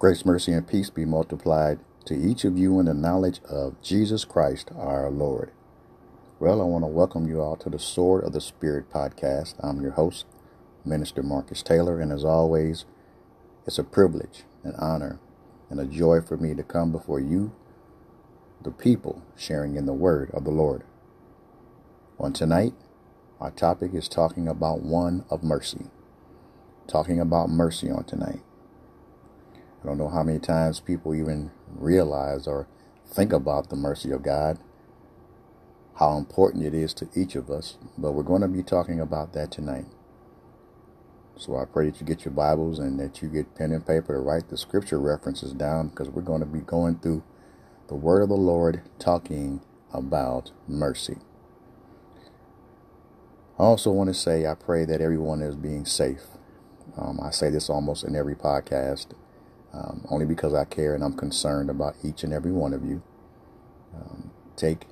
Grace, mercy, and peace be multiplied to each of you in the knowledge of Jesus Christ our Lord. Well, I want to welcome you all to the Sword of the Spirit podcast. I'm your host, Minister Marcus Taylor, and as always, it's a privilege, an honor, and a joy for me to come before you, the people, sharing in the word of the Lord. On tonight, our topic is talking about one of mercy. Talking about mercy on tonight. I don't know how many times people even realize or think about the mercy of God, how important it is to each of us, but we're going to be talking about that tonight. So I pray that you get your Bibles and that you get pen and paper to write the scripture references down because we're going to be going through the word of the Lord talking about mercy. I also want to say I pray that everyone is being safe. Um, I say this almost in every podcast, um, only because I care and I'm concerned about each and every one of you. Um, take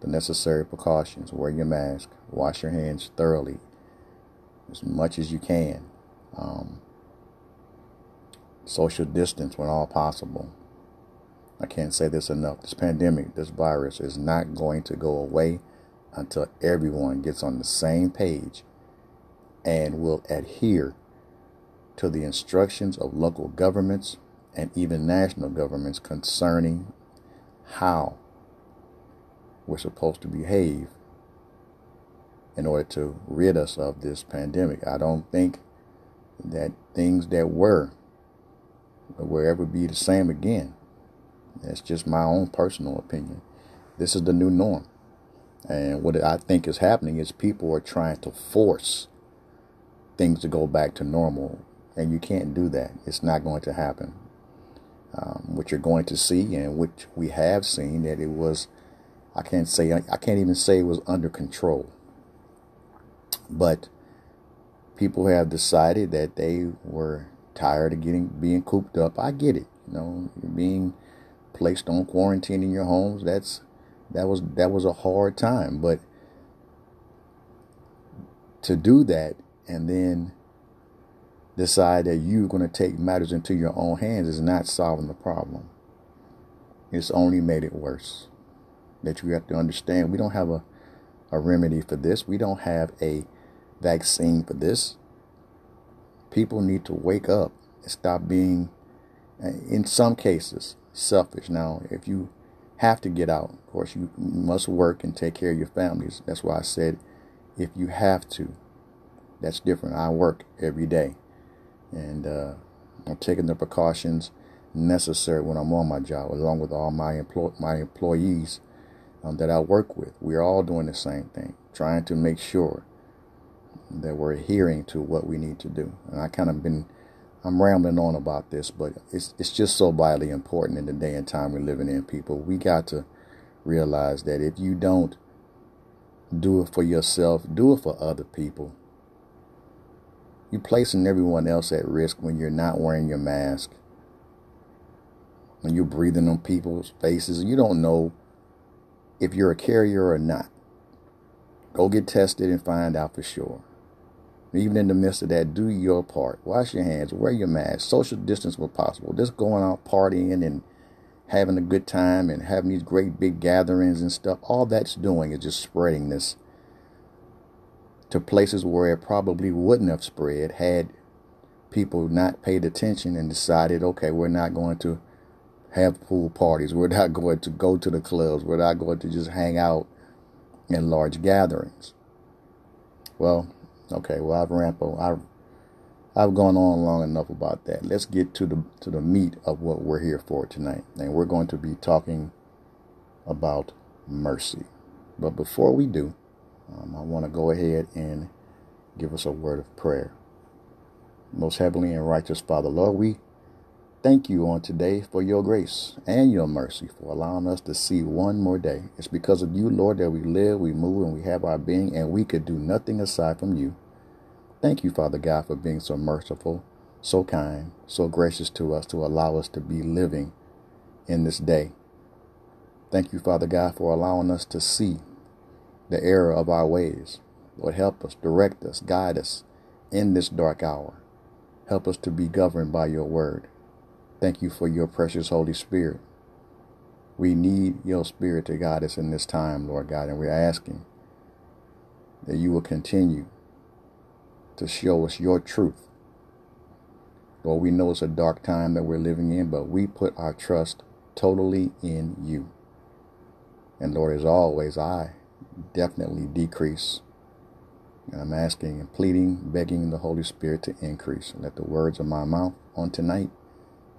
the necessary precautions. Wear your mask. Wash your hands thoroughly as much as you can. Um, social distance when all possible. I can't say this enough. This pandemic, this virus is not going to go away until everyone gets on the same page and will adhere to the instructions of local governments and even national governments concerning how we're supposed to behave in order to rid us of this pandemic. I don't think that things that were will ever be the same again. That's just my own personal opinion. This is the new norm. And what I think is happening is people are trying to force things to go back to normal. And you can't do that. It's not going to happen. Um, what you're going to see, and which we have seen, that it was, I can't say, I can't even say it was under control. But people have decided that they were tired of getting being cooped up. I get it. You know, being placed on quarantine in your homes, that's that was that was a hard time. But to do that and then decide that you're going to take matters into your own hands is not solving the problem. It's only made it worse. That you have to understand we don't have a, a remedy for this. We don't have a vaccine for this. People need to wake up and stop being, in some cases, selfish. Now, if you have to get out, of course, you must work and take care of your families. That's why I said if you have to, that's different. I work every day and uh, I'm taking the precautions necessary when I'm on my job, along with all my employ- my employees um, that I work with. We're all doing the same thing, trying to make sure that we're adhering to what we need to do. And I kind of been, I'm rambling on about this, but it's it's just so vitally important in the day and time we're living in. People, we got to realize that if you don't do it for yourself, do it for other people. You're placing everyone else at risk when you're not wearing your mask. When you're breathing on people's faces, you don't know if you're a carrier or not. Go get tested and find out for sure. Even in the midst of that, do your part. Wash your hands, wear your mask, social distance where possible. Just going out partying and having a good time and having these great big gatherings and stuff. All that's doing is just spreading this to places where it probably wouldn't have spread had people not paid attention and decided, okay, we're not going to have pool parties. We're not going to go to the clubs. We're not going to just hang out in large gatherings. Well, okay, well I've rambled. I've I've gone on long enough about that. Let's get to the to the meat of what we're here for tonight. And we're going to be talking about mercy. But before we do, um, I want to go ahead and give us a word of prayer. Most heavenly and righteous Father, Lord, we thank you on today for your grace and your mercy for allowing us to see one more day. It's because of you, Lord, that we live, we move, and we have our being, and we could do nothing aside from you. Thank you, Father God, for being so merciful, so kind, so gracious to us to allow us to be living in this day. Thank you, Father God, for allowing us to see the error of our ways. Lord, help us, direct us, guide us in this dark hour. Help us to be governed by your word. Thank you for your precious Holy Spirit. We need your spirit to guide us in this time, Lord God, and we're asking that you will continue to show us your truth. Lord, we know it's a dark time that we're living in, but we put our trust totally in you. And Lord, as always, I definitely decrease. And I'm asking and pleading, begging the Holy Spirit to increase. Let the words of my mouth on tonight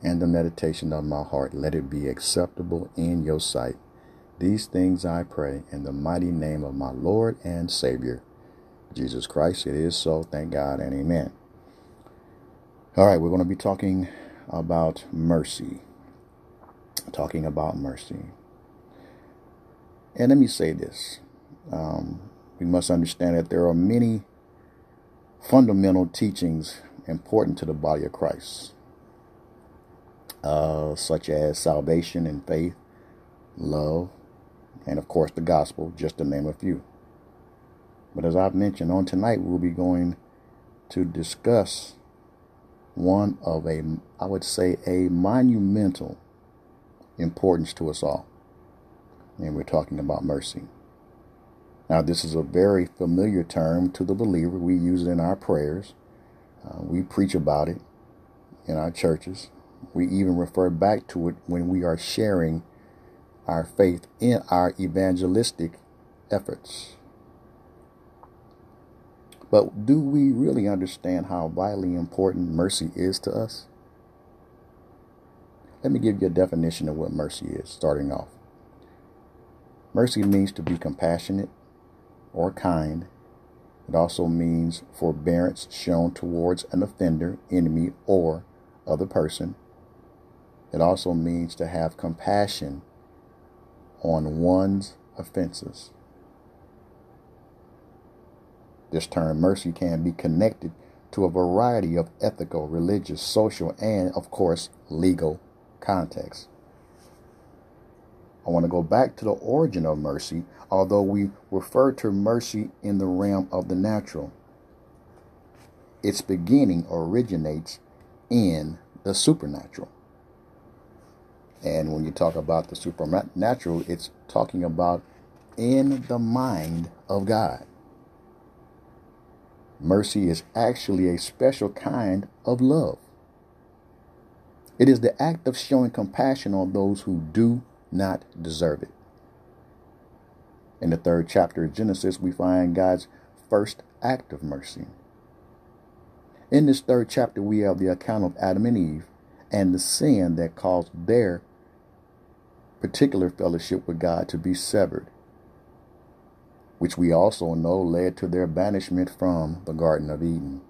and the meditation of my heart, let it be acceptable in your sight. These things I pray in the mighty name of my Lord and Savior, Jesus Christ. It is so. Thank God and amen. All right, we're going to be talking about mercy. Talking about mercy. And let me say this. Um, we must understand that there are many fundamental teachings important to the body of Christ uh, such as salvation and faith, love, and of course the gospel, just to name a few. But as I've mentioned on tonight, we'll be going to discuss one of a, I would say, a monumental importance to us all. And we're talking about mercy. Now, this is a very familiar term to the believer. We use it in our prayers. Uh, we preach about it in our churches. We even refer back to it when we are sharing our faith in our evangelistic efforts. But do we really understand how vitally important mercy is to us? Let me give you a definition of what mercy is, starting off. Mercy means to be compassionate or kind. It also means forbearance shown towards an offender, enemy, or other person it also means to have compassion on one's offenses. This term mercy can be connected to a variety of ethical, religious, social, and, of course, legal contexts. I want to go back to the origin of mercy, although we refer to mercy in the realm of the natural. Its beginning originates in the supernatural. And when you talk about the supernatural, it's talking about in the mind of God. Mercy is actually a special kind of love. It is the act of showing compassion on those who do not deserve it. In the third chapter of Genesis, we find God's first act of mercy. In this third chapter, we have the account of Adam and Eve and the sin that caused their particular fellowship with God to be severed, which we also know led to their banishment from the Garden of Eden.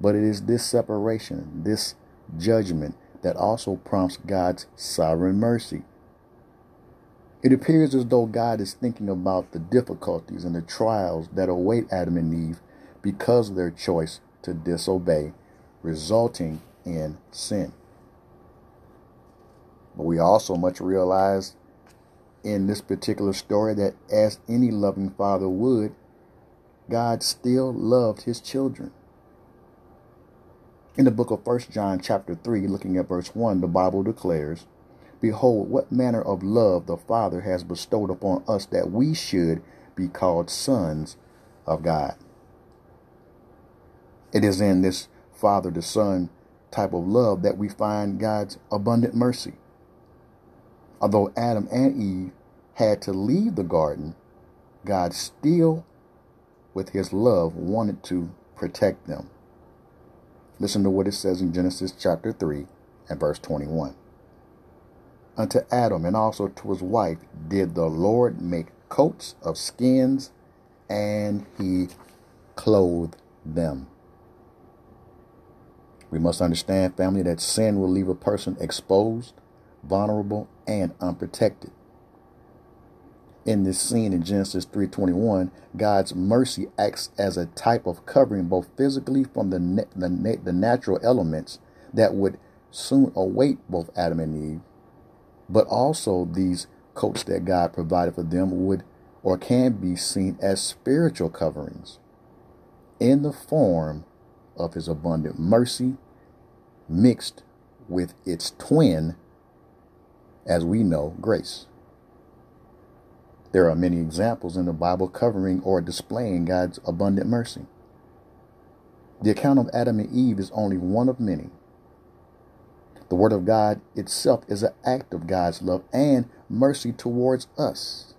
But it is this separation, this judgment, that also prompts God's sovereign mercy. It appears as though God is thinking about the difficulties and the trials that await Adam and Eve because of their choice to disobey, resulting in sin. But we also must realize in this particular story that as any loving father would, God still loved his children. In the book of First John chapter 3, looking at verse 1, the Bible declares, Behold, what manner of love the Father has bestowed upon us that we should be called sons of God. It is in this Father to Son type of love that we find God's abundant mercy. Although Adam and Eve had to leave the garden, God still, with his love, wanted to protect them. Listen to what it says in Genesis chapter 3 and verse 21. Unto Adam and also to his wife did the Lord make coats of skins, and he clothed them. We must understand, family, that sin will leave a person exposed, vulnerable, and unprotected. In this scene in Genesis 3:21, God's mercy acts as a type of covering both physically from the, the, the natural elements that would soon await both Adam and Eve, but also these coats that God provided for them would or can be seen as spiritual coverings in the form of his abundant mercy mixed with its twin, as we know, grace. There are many examples in the Bible covering or displaying God's abundant mercy. The account of Adam and Eve is only one of many. The Word of God itself is an act of God's love and mercy towards us.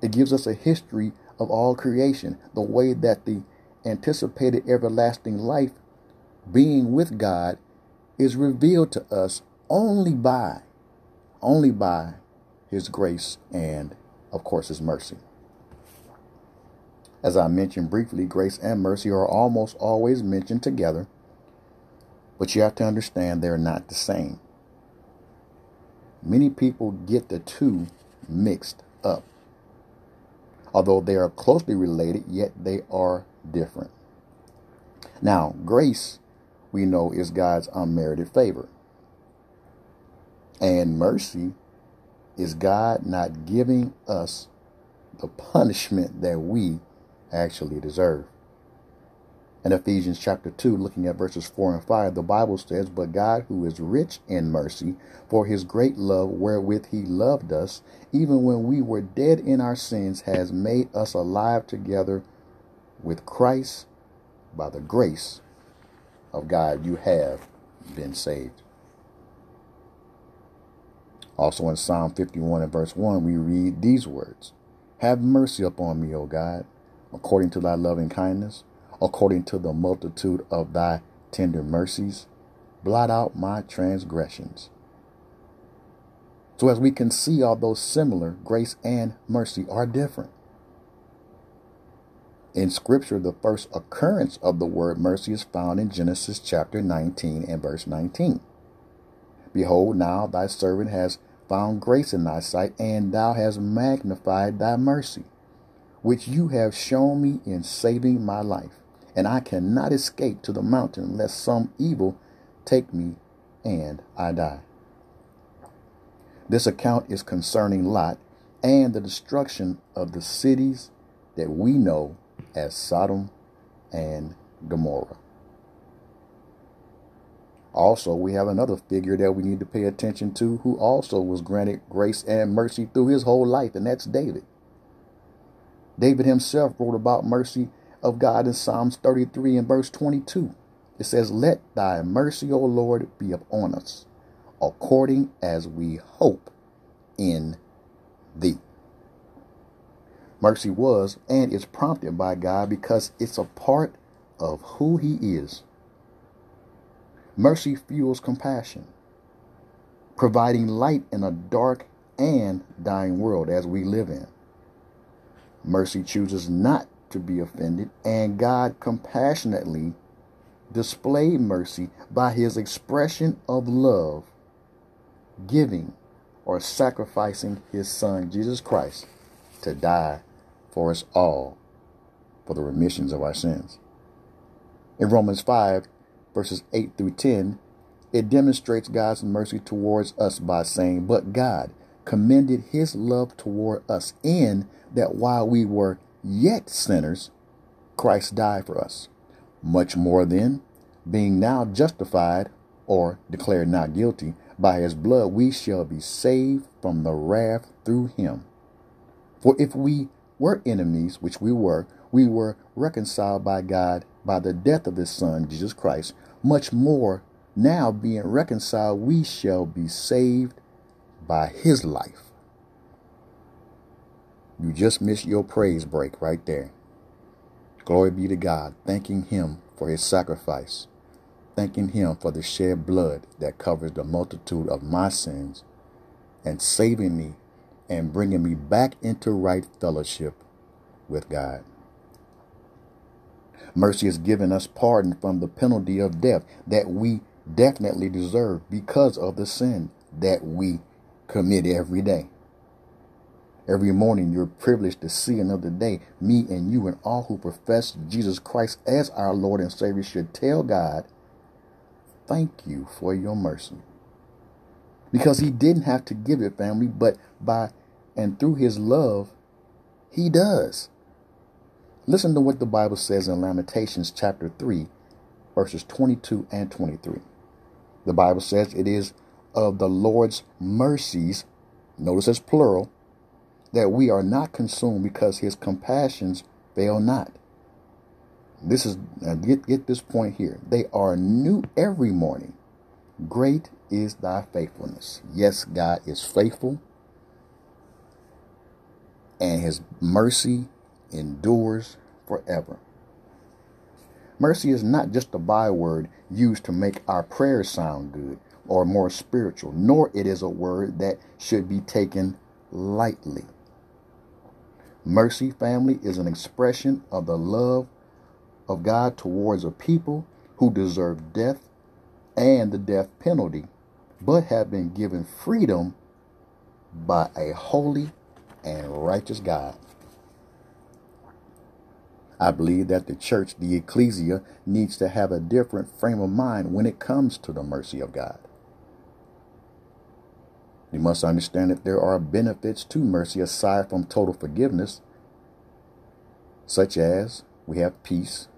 It gives us a history of all creation, the way that the anticipated everlasting life, being with God, is revealed to us only by, only by His grace and, of course, His mercy. As I mentioned briefly, grace and mercy are almost always mentioned together, but you have to understand they're not the same. Many people get the two mixed up. Although they are closely related, yet they are different. Now, grace, we know, is God's unmerited favor. And mercy is God not giving us the punishment that we actually deserve. In Ephesians chapter 2, looking at verses 4 and 5, the Bible says, But God, who is rich in mercy, for his great love wherewith he loved us, even when we were dead in our sins, has made us alive together with Christ. By the grace of God, you have been saved. Also in Psalm 51 and verse 1, we read these words Have mercy upon me, O God, according to thy loving kindness according to the multitude of thy tender mercies. Blot out my transgressions. So, as we can see, although similar, grace and mercy are different. In Scripture, the first occurrence of the word mercy is found in Genesis chapter 19 and verse 19. Behold, now thy servant has found grace in thy sight, and thou hast magnified thy mercy, which you have shown me in saving my life and I cannot escape to the mountain lest some evil take me and I die. This account is concerning Lot and the destruction of the cities that we know as Sodom and Gomorrah. Also, we have another figure that we need to pay attention to who also was granted grace and mercy through his whole life, and that's David. David himself wrote about mercy of God in Psalms 33 and verse 22. It says, Let thy mercy, O Lord, be upon us, according as we hope in thee. Mercy was and is prompted by God because it's a part of who he is. Mercy fuels compassion, providing light in a dark and dying world as we live in. Mercy chooses not to be offended, and God compassionately displayed mercy by his expression of love, giving or sacrificing his son Jesus Christ to die for us all for the remissions of our sins. In Romans 5, verses 8 through 10, it demonstrates God's mercy towards us by saying, But God commended his love toward us in that while we were yet sinners, Christ died for us. Much more then, being now justified or declared not guilty by his blood, we shall be saved from the wrath through him. For if we were enemies, which we were, we were reconciled by God by the death of his Son, Jesus Christ. Much more, now being reconciled, we shall be saved by his life. You just missed your praise break right there. Glory be to God, thanking Him for His sacrifice, thanking Him for the shed blood that covers the multitude of my sins, and saving me and bringing me back into right fellowship with God. Mercy has given us pardon from the penalty of death that we definitely deserve because of the sin that we commit every day. Every morning, you're privileged to see another day. Me and you and all who profess Jesus Christ as our Lord and Savior should tell God, Thank you for your mercy. Because He didn't have to give it, family, but by and through His love, He does. Listen to what the Bible says in Lamentations chapter 3, verses 22 and 23. The Bible says it is of the Lord's mercies, notice it's plural, that we are not consumed because his compassions fail not. This is get get this point here. They are new every morning. Great is thy faithfulness. Yes, God is faithful. And his mercy endures forever. Mercy is not just a byword used to make our prayers sound good or more spiritual, nor it is a word that should be taken lightly. Mercy, family, is an expression of the love of God towards a people who deserve death and the death penalty, but have been given freedom by a holy and righteous God. I believe that the church, the ecclesia, needs to have a different frame of mind when it comes to the mercy of God. You must understand that there are benefits to mercy aside from total forgiveness, such as we have peace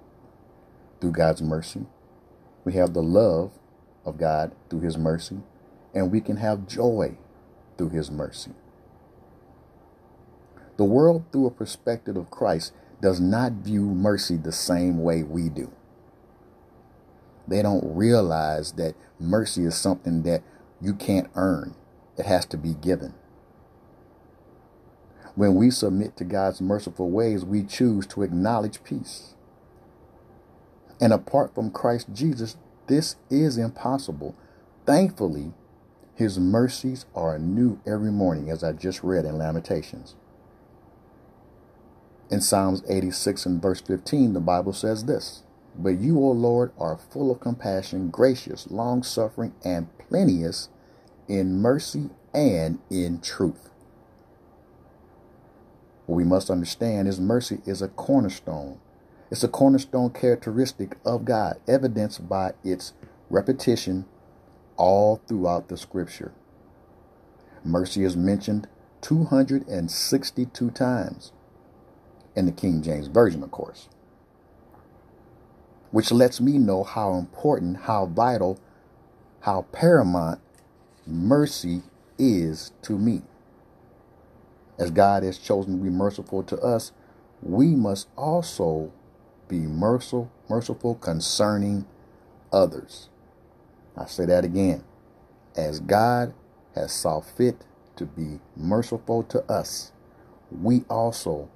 through God's mercy, we have the love of God through His mercy, and we can have joy through His mercy. The world, through a perspective of Christ, does not view mercy the same way we do. They don't realize that mercy is something that you can't earn, it has to be given. When we submit to God's merciful ways, we choose to acknowledge peace. And apart from Christ Jesus, this is impossible. Thankfully, his mercies are new every morning, as I just read in Lamentations. In Psalms 86 and verse 15, the Bible says this But you, O Lord, are full of compassion, gracious, long suffering, and plenteous in mercy and in truth. What we must understand is mercy is a cornerstone. It's a cornerstone characteristic of God, evidenced by its repetition all throughout the scripture. Mercy is mentioned 262 times the King James Version, of course. Which lets me know how important, how vital, how paramount mercy is to me. As God has chosen to be merciful to us, we must also be merciful, merciful concerning others. I say that again. As God has saw fit to be merciful to us, we also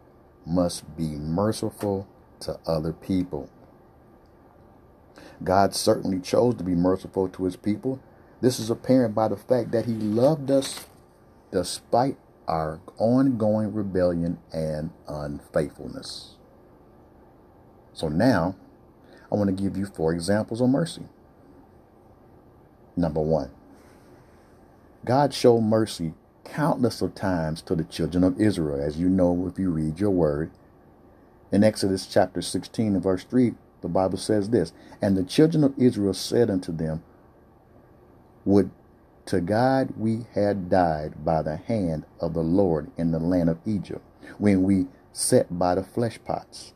must be merciful to other people. God certainly chose to be merciful to his people. This is apparent by the fact that he loved us despite our ongoing rebellion and unfaithfulness. So now, I want to give you four examples of mercy. Number one, God showed mercy countless of times to the children of Israel, as you know if you read your word. In Exodus chapter 16 and verse 3, the Bible says this And the children of Israel said unto them, Would to God we had died by the hand of the Lord in the land of Egypt, when we sat by the flesh pots,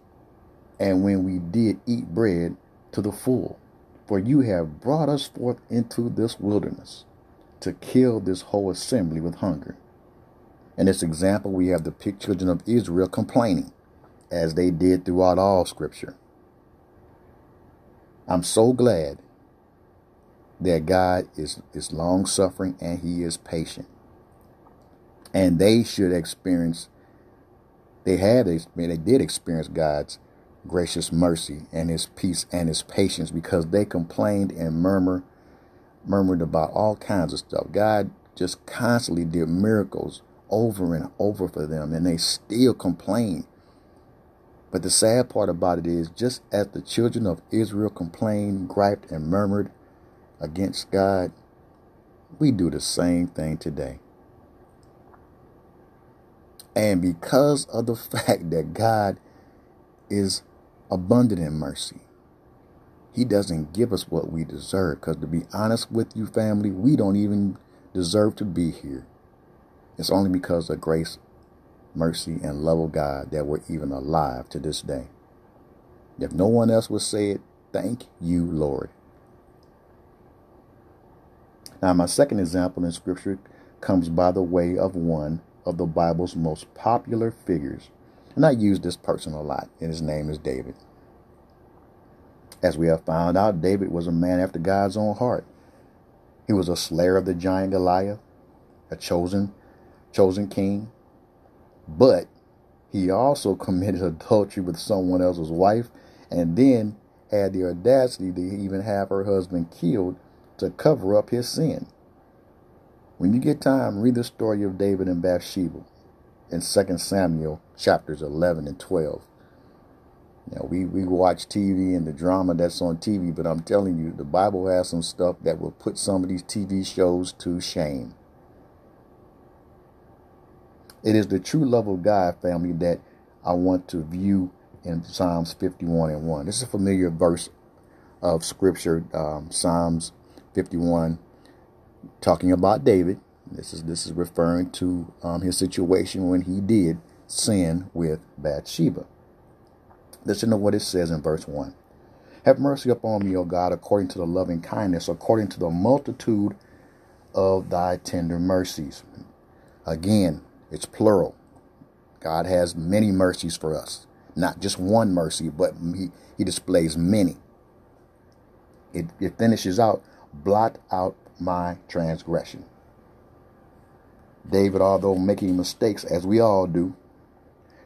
and when we did eat bread to the full. For you have brought us forth into this wilderness to kill this whole assembly with hunger. In this example, we have the children of Israel complaining, as they did throughout all Scripture. I'm so glad that God is, is long suffering and He is patient. And they should experience, they had, they did experience God's gracious mercy and His peace and His patience because they complained and murmured murmured about all kinds of stuff. God just constantly did miracles over and over for them, and they still complain. But the sad part about it is, just as the children of Israel complained, griped, and murmured against God, we do the same thing today. And because of the fact that God is abundant in mercy, he doesn't give us what we deserve. Because to be honest with you, family, we don't even deserve to be here. It's only because of grace, mercy, and love of God that we're even alive to this day. If no one else would say it, thank you, Lord. Now, my second example in Scripture comes by the way of one of the Bible's most popular figures. And I use this person a lot, and his name is David. As we have found out, David was a man after God's own heart. He was a slayer of the giant Goliath, a chosen, chosen king, but he also committed adultery with someone else's wife and then had the audacity to even have her husband killed to cover up his sin. When you get time, read the story of David and Bathsheba in 2 Samuel chapters 11 and 12. Know, we, we watch TV and the drama that's on TV, but I'm telling you, the Bible has some stuff that will put some of these TV shows to shame. It is the true love of God, family, that I want to view in Psalms 51 and 1. This is a familiar verse of Scripture, um, Psalms 51, talking about David. This is this is referring to um, his situation when he did sin with Bathsheba. Listen to what it says in verse 1. Have mercy upon me, O God, according to the loving kindness, according to the multitude of thy tender mercies. Again, it's plural. God has many mercies for us. Not just one mercy, but he, he displays many. It, it finishes out, blot out my transgression. David, although making mistakes, as we all do,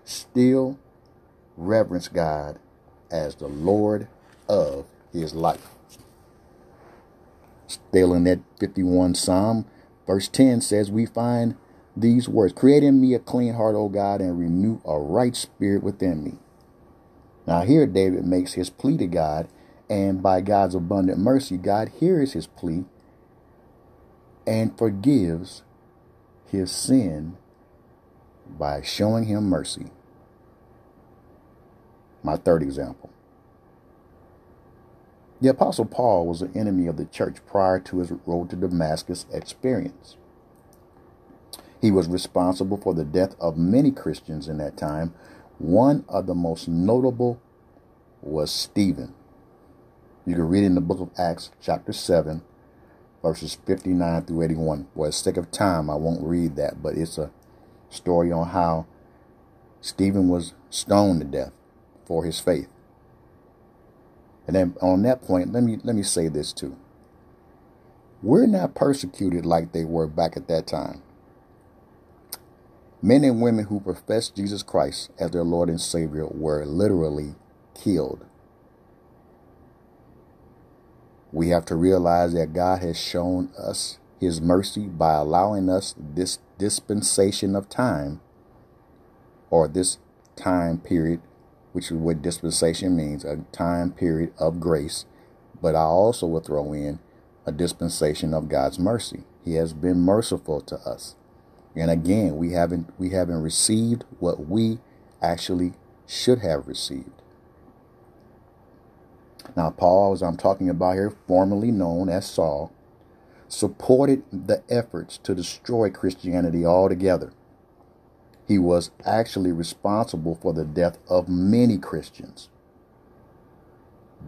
still reverence God as the Lord of his life. Still in that 51 Psalm, verse 10 says, We find these words Create in me a clean heart, O God, and renew a right spirit within me. Now, here David makes his plea to God, and by God's abundant mercy, God hears his plea and forgives his sin by showing him mercy. My third example. The Apostle Paul was an enemy of the church prior to his road to Damascus experience. He was responsible for the death of many Christians in that time. One of the most notable was Stephen. You can read in the book of Acts, chapter 7, verses 59 through 81. For the sake of time, I won't read that, but it's a story on how Stephen was stoned to death for his faith. And then on that point, let me let me say this too. We're not persecuted like they were back at that time. Men and women who professed Jesus Christ as their Lord and Savior were literally killed. We have to realize that God has shown us his mercy by allowing us this dispensation of time or this time period, which is what dispensation means a time period of grace. But I also will throw in a dispensation of God's mercy. He has been merciful to us. And again, we haven't we haven't received what we actually should have received. Now, Paul, as I'm talking about here, formerly known as Saul, supported the efforts to destroy Christianity altogether. He was actually responsible for the death of many Christians.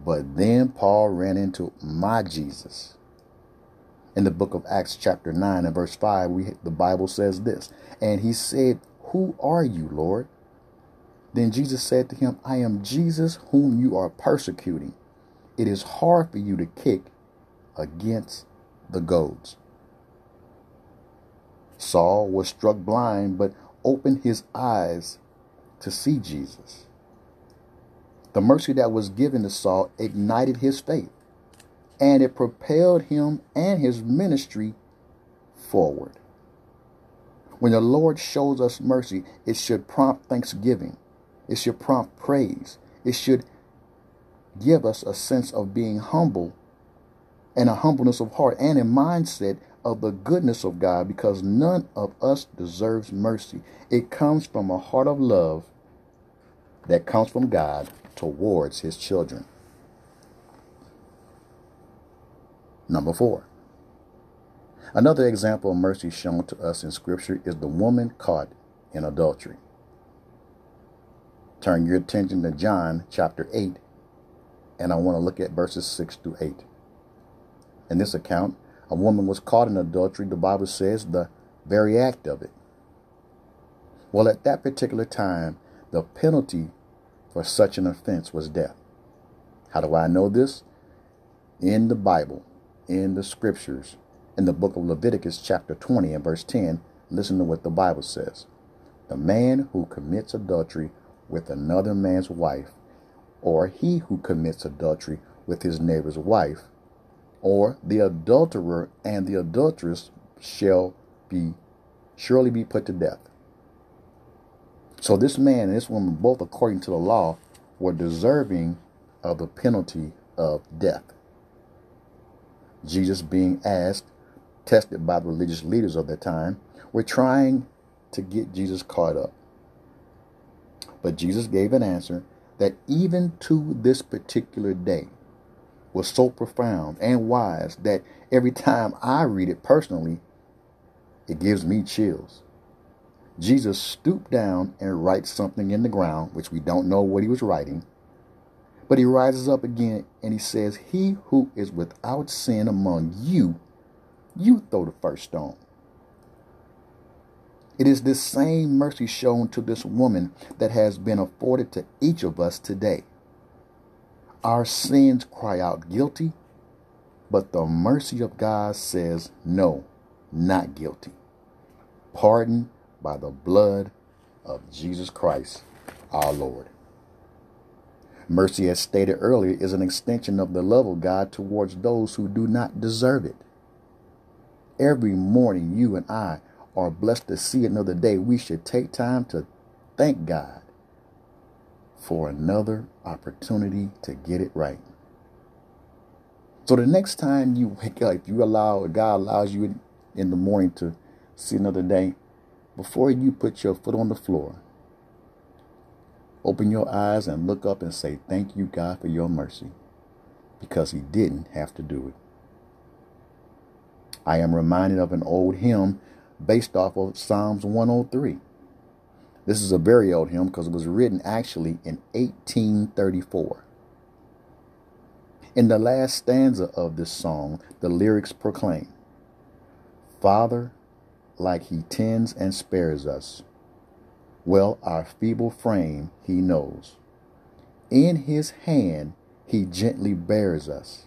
But then Paul ran into my Jesus in the book of Acts, chapter 9 and verse 5, we, the Bible says this And he said, Who are you, Lord? Then Jesus said to him, I am Jesus whom you are persecuting. It is hard for you to kick against the goads. Saul was struck blind, but opened his eyes to see Jesus. The mercy that was given to Saul ignited his faith and it propelled him and his ministry forward. When the Lord shows us mercy, it should prompt thanksgiving. It should prompt praise. It should give us a sense of being humble and a humbleness of heart and a mindset of the goodness of God because none of us deserves mercy. It comes from a heart of love that comes from God towards his children. Number four. Another example of mercy shown to us in Scripture is the woman caught in adultery. Turn your attention to John chapter 8, and I want to look at verses 6 to 8. In this account, A woman was caught in adultery, the Bible says, the very act of it. Well, at that particular time, the penalty for such an offense was death. How do I know this? In the Bible, in the scriptures, in the book of Leviticus, chapter 20 and verse 10, listen to what the Bible says. The man who commits adultery with another man's wife, or he who commits adultery with his neighbor's wife, or the adulterer and the adulteress shall be surely be put to death. So this man and this woman, both according to the law, were deserving of the penalty of death. Jesus being asked, tested by the religious leaders of the time, were trying to get Jesus caught up. But Jesus gave an answer that even to this particular day was so profound and wise that every time I read it personally, it gives me chills. Jesus stooped down and writes something in the ground, which we don't know what he was writing. But he rises up again and he says, He who is without sin among you, you throw the first stone. It is this same mercy shown to this woman that has been afforded to each of us today. Our sins cry out guilty, but the mercy of God says, no, not guilty. Pardon by the blood of Jesus Christ, our Lord. Mercy, as stated earlier, is an extension of the love of God towards those who do not deserve it. Every morning, you and I are blessed to see another day. We should take time to thank God for another opportunity to get it right. So the next time you wake up, if you allow God allows you in the morning to see another day, before you put your foot on the floor, open your eyes and look up and say, Thank you, God, for your mercy, because He didn't have to do it. I am reminded of an old hymn based off of Psalms 103. This is a very old hymn because it was written actually in 1834. In the last stanza of this song, the lyrics proclaim Father, like he tends and spares us. Well, our feeble frame he knows. In his hand he gently bears us,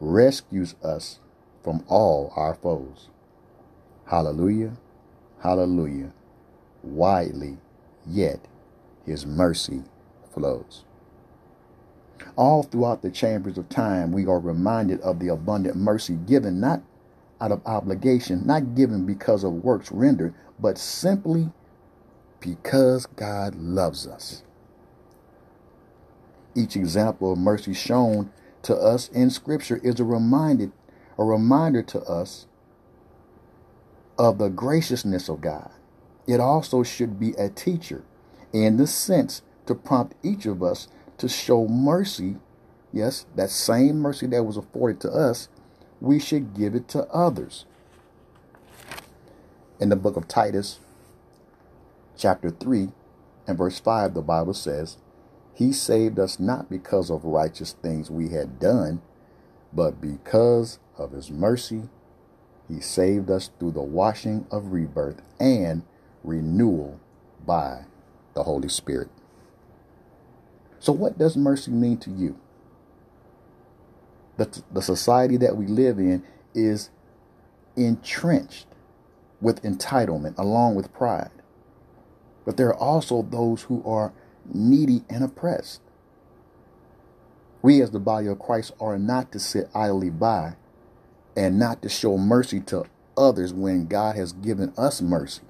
rescues us from all our foes. Hallelujah, hallelujah. Widely, yet his mercy flows. All throughout the chambers of time, we are reminded of the abundant mercy given not out of obligation, not given because of works rendered, but simply because God loves us. Each example of mercy shown to us in Scripture is a reminder, a reminder to us of the graciousness of God. It also should be a teacher in the sense to prompt each of us to show mercy. Yes, that same mercy that was afforded to us we should give it to others. In the book of Titus, chapter 3 and verse 5, the Bible says, He saved us not because of righteous things we had done, but because of His mercy. He saved us through the washing of rebirth and renewal by the Holy Spirit. So, what does mercy mean to you? the, the society that we live in is entrenched with entitlement along with pride. But there are also those who are needy and oppressed. We, as the body of Christ, are not to sit idly by and not to show mercy to others when God has given us mercy.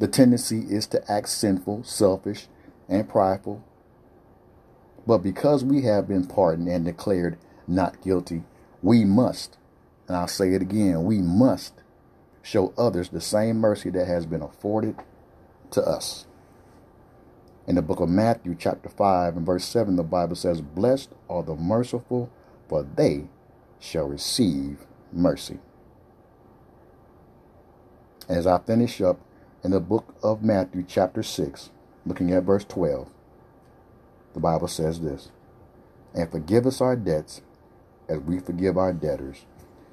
The tendency is to act sinful, selfish, and prideful, but because we have been pardoned and declared not guilty, we must, and I'll say it again, we must show others the same mercy that has been afforded to us. In the book of Matthew, chapter 5, and verse 7, the Bible says, Blessed are the merciful, for they shall receive mercy. As I finish up in the book of Matthew, chapter 6, looking at verse 12, the Bible says this And forgive us our debts as we forgive our debtors.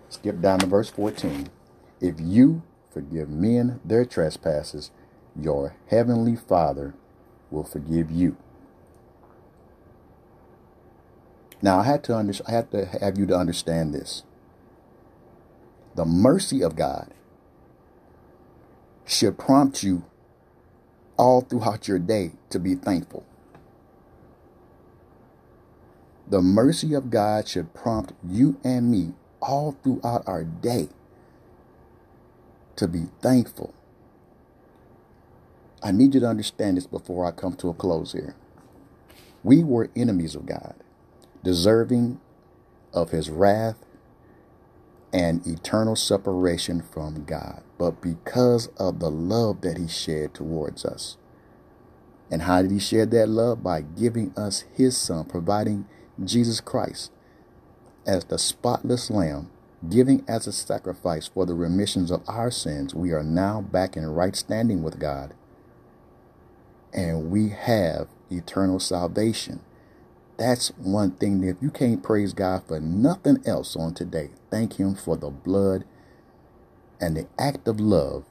Skip down to verse 14. If you forgive men their trespasses, your heavenly Father will forgive you. Now I had to under, I to have you to understand this. The mercy of God should prompt you all throughout your day to be thankful. The mercy of God should prompt you and me all throughout our day to be thankful. I need you to understand this before I come to a close here. We were enemies of God, deserving of his wrath and eternal separation from God, but because of the love that he shed towards us. And how did he shed that love? By giving us his son, providing Jesus Christ as the spotless lamb, giving as a sacrifice for the remissions of our sins. We are now back in right standing with God. And we have eternal salvation. That's one thing that if you can't praise God for nothing else on today, thank Him for the blood and the act of love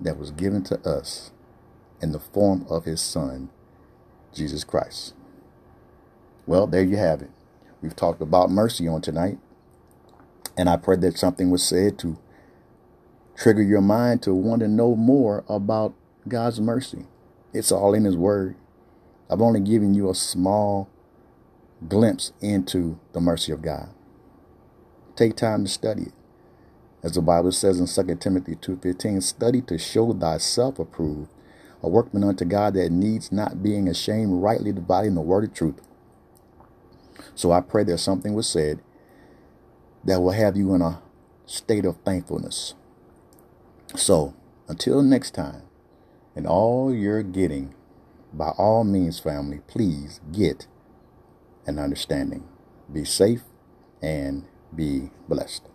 that was given to us in the form of His Son, Jesus Christ. Well, there you have it. We've talked about mercy on tonight. And I pray that something was said to trigger your mind to want to know more about God's mercy. It's all in His Word. I've only given you a small glimpse into the mercy of God. Take time to study it. As the Bible says in 2 Timothy 2.15, study to show thyself approved, a workman unto God that needs not being ashamed, rightly dividing the word of truth. So I pray that something was said that will have you in a state of thankfulness. So until next time, and all your getting, by all means, family, please get an understanding. Be safe and be blessed.